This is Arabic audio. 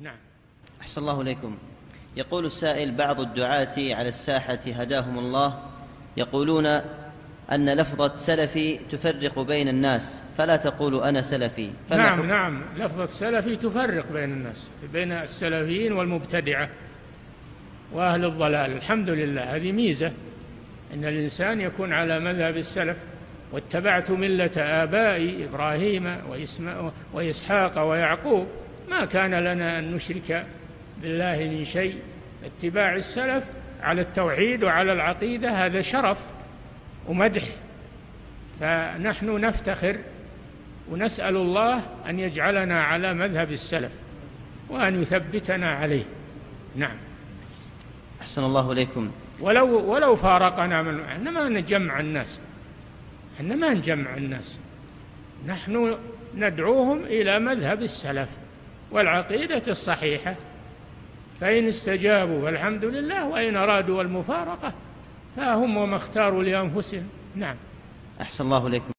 نعم. أحسن الله إليكم. يقول السائل بعض الدعاة على الساحة هداهم الله يقولون أن لفظة سلفي تفرق بين الناس فلا تقول أنا سلفي. نعم نعم. لفظة سلفي تفرق بين الناس بين السلفيين والمبتدعة وأهل الضلال. الحمد لله هذه ميزة أن الإنسان يكون على مذهب السلف واتبعت ملة آبائي إبراهيم وإسحاق ويعقوب. ما كان لنا أن نشرك بالله من شيء. اتباع السلف على التوحيد وعلى العقيدة هذا شرف ومدح. فنحن نفتخر ونسأل الله أن يجعلنا على مذهب السلف وأن يثبتنا عليه. نعم. أحسن الله إليكم. ولو ولو فارقنا من إحنا ما نجمع الناس. إحنا ما نجمع الناس. نحن ندعوهم إلى مذهب السلف. والعقيدة الصحيحة. فإن استجابوا فالحمد لله وإن أرادوا المفارقة فهم وما اختاروا لأنفسهم. نعم. أحسن الله إليكم.